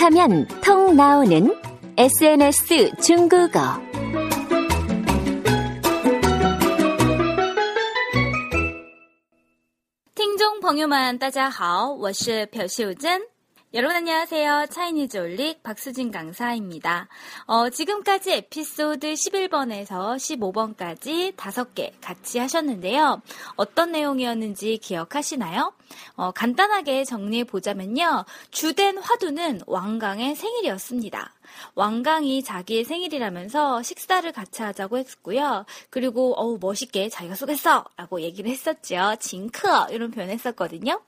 톡하면 통 나오는 SNS 중국어. 听众朋友们，大家好，我是朴秀珍。 여러분 안녕하세요. 차이니즈 올릭 박수진 강사입니다. 어, 지금까지 에피소드 11번에서 15번까지 5개 같이 하셨는데요. 어떤 내용이었는지 기억하시나요? 어, 간단하게 정리해 보자면요. 주된 화두는 왕강의 생일이었습니다. 왕강이 자기의 생일이라면서 식사를 같이 하자고 했고요. 그리고 어우 멋있게 자기가 쏘겠어 라고 얘기를 했었죠. 징크 이런 표현 했었거든요.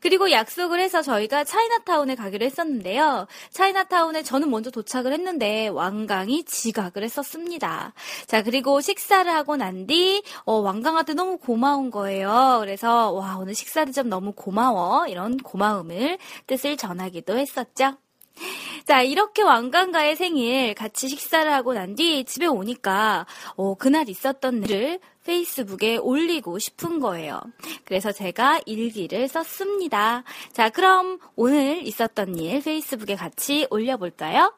그리고 약속을 해서 저희가 차이나타운에 가기로 했었는데요. 차이나타운에 저는 먼저 도착을 했는데 왕강이 지각을 했었습니다. 자 그리고 식사를 하고 난 뒤 어, 왕강한테 너무 고마운 거예요. 그래서 와 오늘 식사 대접 너무 고마워 이런 고마움을 뜻을 전하기도 했었죠. 자, 이렇게 왕관과의 생일 같이 식사를 하고 난 뒤 집에 오니까, 어, 그날 있었던 일을 페이스북에 올리고 싶은 거예요. 그래서 제가 일기를 썼습니다. 자, 그럼 오늘 있었던 일 페이스북에 같이 올려볼까요?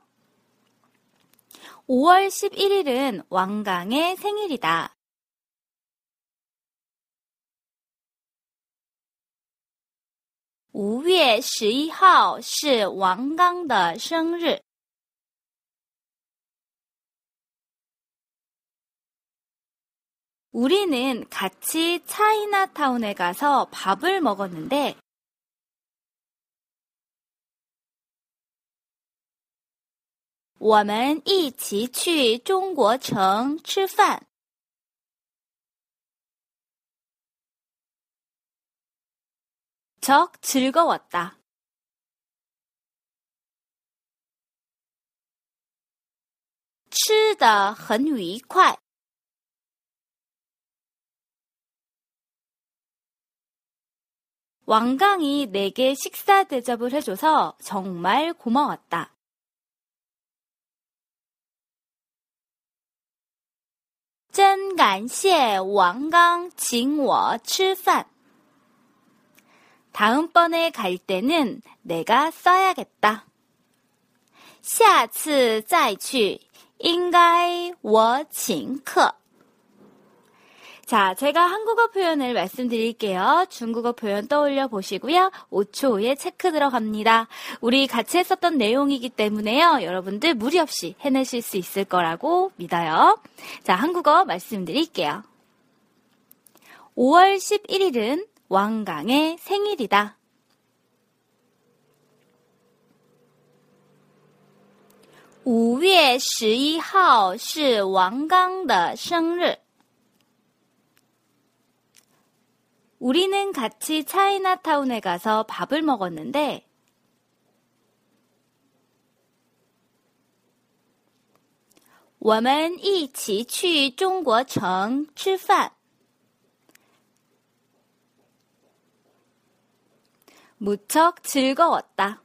5월 11일은 왕강의 생일이다. 五月十一号是王刚的生日。 우리는 같이 차이나타운에 가서 밥을 먹었는데 我们一起去中国城吃饭。 적 즐거웠다. 치的很愉快. 왕강이 내게 식사 대접을 해줘서 정말 고마웠다. 真感谢王刚请我吃饭。 다음번에 갈 때는 내가 써야겠다. 下次再去应该我请客. 자, 제가 한국어 표현을 말씀드릴게요. 중국어 표현 떠올려 보시고요. 5초 후에 체크 들어갑니다. 우리 같이 했었던 내용이기 때문에요. 여러분들 무리 없이 해내실 수 있을 거라고 믿어요. 자, 한국어 말씀드릴게요. 5월 11일은 왕강의 생일이다. 五月十一号是王刚的生日. 우리는 같이 차이나타운에 가서 밥을 먹었는데 我们一起去中国城吃饭。 무척 즐거웠다.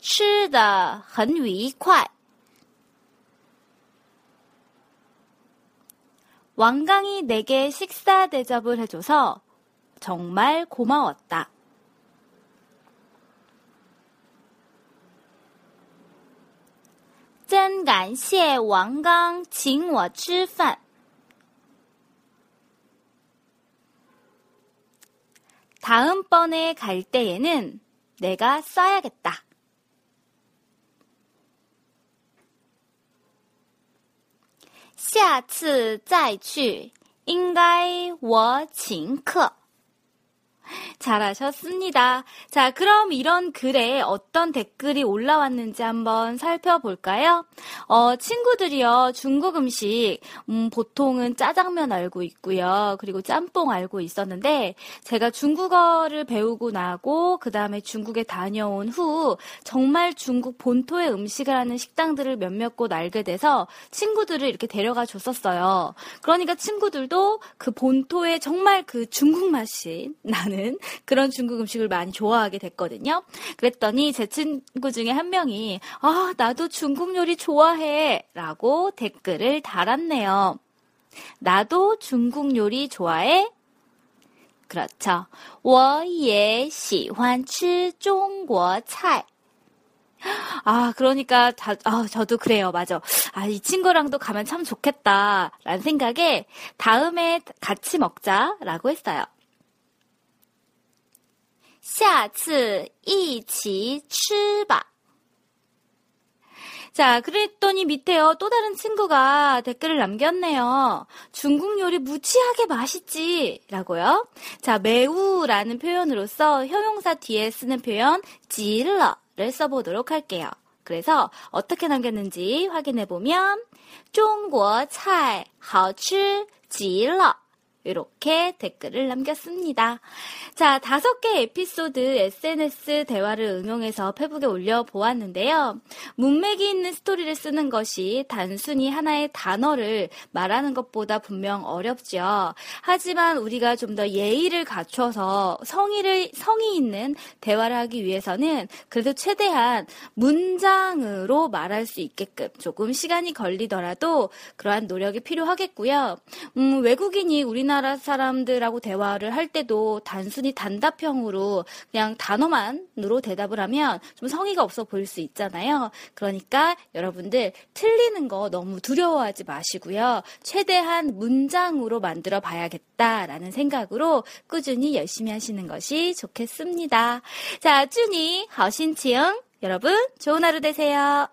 吃的很愉快. 왕강이 내게 식사 대접을 해줘서 정말 고마웠다. 真感谢王刚请我吃饭。 다음번에 갈 때에는 내가 써야겠다. 샤츠再去应该我请客 잘하셨습니다. 자, 그럼 이런 글에 어떤 댓글이 올라왔는지 한번 살펴볼까요? 어, 친구들이요, 중국 음식, 음, 보통은 짜장면 알고 있고요. 그리고 짬뽕 알고 있었는데, 제가 중국어를 배우고 나고, 그 다음에 중국에 다녀온 후, 정말 중국 본토의 음식을 하는 식당들을 몇몇 곳 알게 돼서, 친구들을 이렇게 데려가 줬었어요. 그러니까 친구들도 그 본토의 정말 그 중국 맛이 나는 그런 중국 음식을 많이 좋아하게 됐거든요. 그랬더니 제 친구 중에 한 명이 아, 나도 중국 요리 좋아해 라고 댓글을 달았네요. 나도 중국 요리 좋아해? 그렇죠. 我也喜欢吃中国菜. 아, 그러니까, 다, 아, 저도 그래요. 맞아. 아, 이 친구랑도 가면 참 좋겠다. 라는 생각에 다음에 같이 먹자라고 했어요. 下次一起吃吧. 자, 그랬더니 밑에요. 또 다른 친구가 댓글을 남겼네요. 중국 요리 무지하게 맛있지. 라고요. 자, 매우라는 표현으로서 형용사 뒤에 쓰는 표현, 질러를 써보도록 할게요. 그래서 어떻게 남겼는지 확인해 보면, 中国菜好吃极了. 이렇게 댓글을 남겼습니다. 자, 다섯 개 에피소드 SNS 대화를 응용해서 페북에 올려보았는데요. 문맥이 있는 스토리를 쓰는 것이 단순히 하나의 단어를 말하는 것보다 분명 어렵죠. 하지만 우리가 좀 더 예의를 갖춰서 성의를, 성의 있는 대화를 하기 위해서는 그래도 최대한 문장으로 말할 수 있게끔 조금 시간이 걸리더라도 그러한 노력이 필요하겠고요. 음, 외국인이 우리나라 우리나라 사람들하고 대화를 할 때도 단순히 단답형으로 그냥 단어만으로 대답을 하면 좀 성의가 없어 보일 수 있잖아요. 그러니까 여러분들 틀리는 거 너무 두려워하지 마시고요. 최대한 문장으로 만들어 봐야겠다라는 생각으로 꾸준히 열심히 하시는 것이 좋겠습니다. 자, 준이, 허신치영 여러분 좋은 하루 되세요.